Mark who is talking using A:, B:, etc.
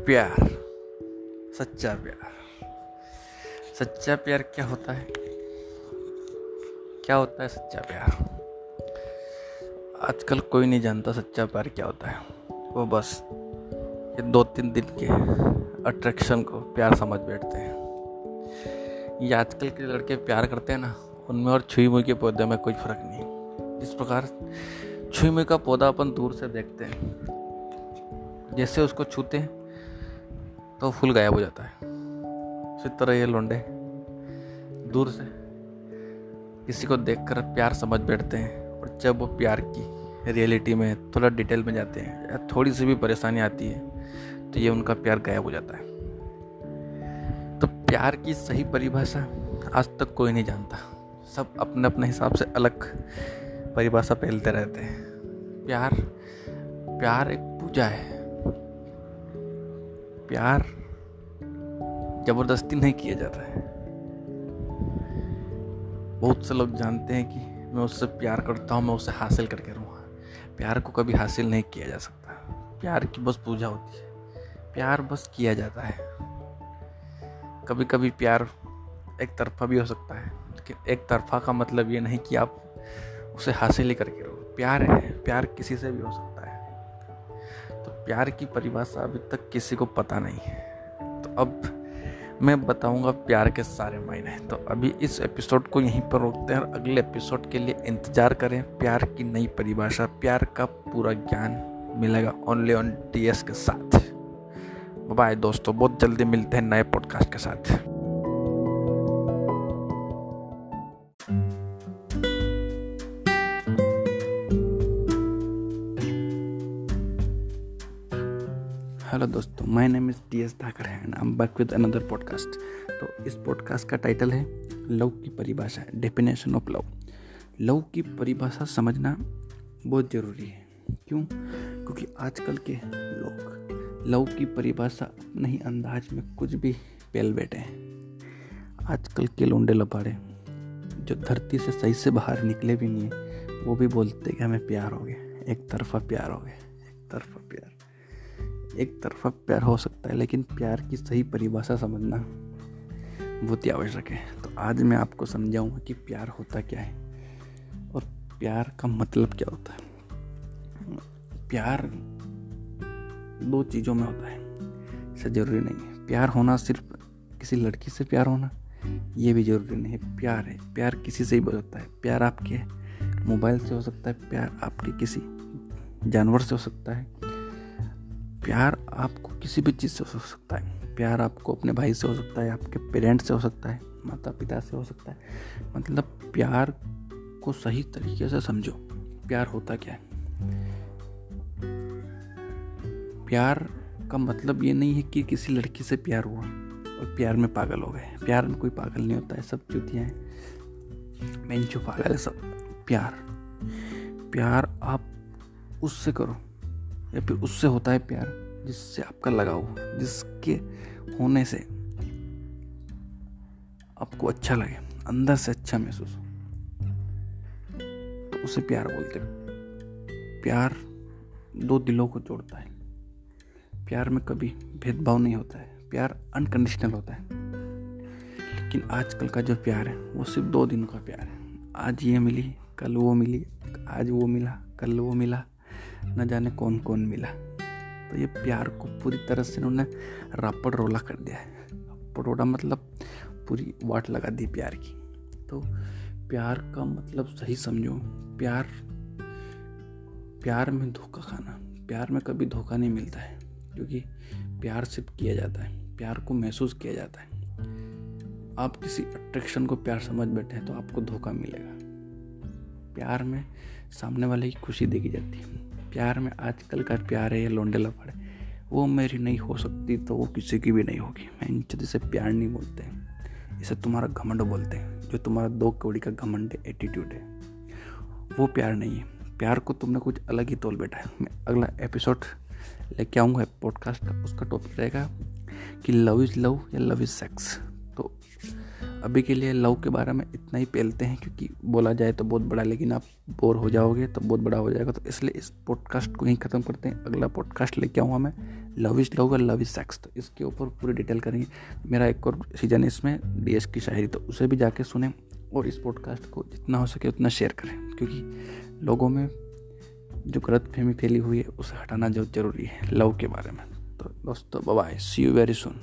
A: प्यार, सच्चा प्यार। सच्चा प्यार क्या होता है? क्या होता है सच्चा प्यार? आजकल कोई नहीं जानता सच्चा प्यार क्या होता है। वो बस ये दो तीन दिन के अट्रैक्शन को प्यार समझ बैठते हैं। ये आजकल के लड़के प्यार करते हैं ना, उनमें और छुई मुई के पौधे में कोई फ़र्क नहीं। जिस प्रकार छुई मुई का पौधा अपन दूर से देखते हैं। जैसे उसको छूते हैं तो फूल गायब हो जाता है। उसी तरह ये लोंडे, दूर से किसी को देखकर प्यार समझ बैठते हैं और जब वो प्यार की रियलिटी में थोड़ा डिटेल में जाते हैं या थोड़ी सी भी परेशानी आती है तो ये उनका प्यार गायब हो जाता है। तो प्यार की सही परिभाषा आज तक कोई नहीं जानता। सब अपने अपने हिसाब से अलग परिभाषा पहलते रहते हैं। प्यार प्यार एक पूजा है। प्यार ज़बरदस्ती नहीं किया जाता है। बहुत से लोग जानते हैं कि मैं उससे प्यार करता हूँ, मैं उसे हासिल करके रहूँगा प्यार को कभी हासिल नहीं किया जा सकता। प्यार की बस पूजा होती है। प्यार बस किया जाता है। कभी कभी प्यार एक तरफा भी हो सकता है, लेकिन एक तरफा का मतलब ये नहीं कि आप उसे हासिल ही करके रहो। प्यार है, प्यार किसी से भी हो सकता है। तो प्यार की परिभाषा अभी तक किसी को पता नहीं है। तो अब मैं बताऊँगा प्यार के सारे मायने। तो अभी इस एपिसोड को यहीं पर रोकते हैं और अगले एपिसोड के लिए इंतज़ार करें प्यार की नई परिभाषा, प्यार का पूरा ज्ञान मिलेगा ओनली ऑन टीएस के साथ। बाय दोस्तों, बहुत जल्दी मिलते हैं नए पॉडकास्ट के साथ। हेलो दोस्तों my name is T S Dhakar and I am back with another podcast तो इस पॉडकास्ट का टाइटल है, लव की परिभाषा डेफिनेशन ऑफ़ लव लव की परिभाषा समझना बहुत ज़रूरी है। क्यों? क्योंकि आजकल के लोग लव की परिभाषा अपने ही अंदाज में कुछ भी पहल बैठे हैं। आजकल के लोंडे लपाड़े जो धरती से सही से बाहर निकले भी नहीं वो भी बोलते कि हमें प्यार हो गया, एक तरफा प्यार हो गया, एक तरफा प्यार। एक तरफा प्यार हो सकता है, लेकिन प्यार की सही परिभाषा समझना बहुत ही आवश्यक है। तो आज मैं आपको समझाऊँगा कि प्यार होता क्या है और प्यार का मतलब क्या होता है। प्यार दो चीज़ों में होता है ऐसा ज़रूरी नहीं है। प्यार होना सिर्फ़ किसी लड़की से प्यार होना, ये भी ज़रूरी नहीं है। प्यार है, प्यार किसी से ही हो सकता है। प्यार आपके मोबाइल से हो सकता है, प्यार आपके किसी जानवर से हो सकता है प्यार आपको किसी भी चीज़ से हो सकता है। प्यार आपको अपने भाई से हो सकता है, आपके पेरेंट्स से हो सकता है माता पिता से हो सकता है। मतलब प्यार को सही तरीके से समझो। प्यार होता क्या है? प्यार का मतलब ये नहीं है कि किसी लड़की से प्यार हुआ और प्यार में पागल हो गए। प्यार में कोई पागल नहीं होता है, सब चुतियाँ हैं। मैं पागल है सब। प्यार। प्यार आप उससे करो। या फिर उससे होता है प्यार, जिससे आपका लगाव जिसके होने से आपको अच्छा लगे, अंदर से अच्छा महसूस हो। तो उसे प्यार बोलते हैं। प्यार दो दिलों को जोड़ता है। प्यार में कभी भेदभाव नहीं होता है। प्यार अनकंडीशनल होता है। लेकिन आजकल का जो प्यार है, वो सिर्फ़ दो दिनों का प्यार है। आज ये मिली, कल वो मिली, आज वो मिला, कल वो मिला। न जाने कौन कौन मिला। तो ये प्यार को पूरी तरह से उन्होंने रापड़ रोला कर दिया है। पटोड़ा मतलब पूरी वाट लगा दी प्यार की। तो प्यार का मतलब सही समझो, प्यार प्यार में धोखा खाना, प्यार में कभी धोखा नहीं मिलता है, क्योंकि प्यार सिर्फ़ किया जाता है, प्यार को महसूस किया जाता है। आप किसी अट्रैक्शन को प्यार समझ बैठे हैं तो आपको धोखा मिलेगा। प्यार में सामने वाले की खुशी देखी जाती है। प्यार में आजकल का प्यार है, या लोंडे लफड़े वो मेरी नहीं हो सकती तो वो किसी की भी नहीं होगी। मैं इन से प्यार नहीं बोलते, इसे तुम्हारा घमंड बोलते हैं, जो तुम्हारा दो कौड़ी का घमंड एटीट्यूड है। वो प्यार नहीं है। प्यार को तुमने कुछ अलग ही तोल बैठा है। मैं अगला एपिसोड लेके आऊँगा पॉडकास्ट का। उसका टॉपिक रहेगा कि लव इज़ लव या लव इज़ सेक्स तो अभी के लिए लव के बारे में इतना ही पहलते हैं क्योंकि बोला जाए तो बहुत बड़ा, लेकिन आप बोर हो जाओगे तो बहुत बड़ा हो जाएगा। तो इसलिए इस पॉडकास्ट को ही ख़त्म करते हैं। अगला पॉडकास्ट लेके आऊँगा मैं। लव इज़ लव और लव इज़ सेक्स तो इसके ऊपर पूरी डिटेल करेंगे। मेरा एक और सीज़न इसमें डी एस की शायरी। तो उसे भी जाके सुने और इस पॉडकास्ट को जितना हो सके उतना शेयर करें। क्योंकि लोगों में जो गलत फहमी फैली हुई है, उसे हटाना जो ज़रूरी है लव के बारे में। तो दोस्तों bye see you very soon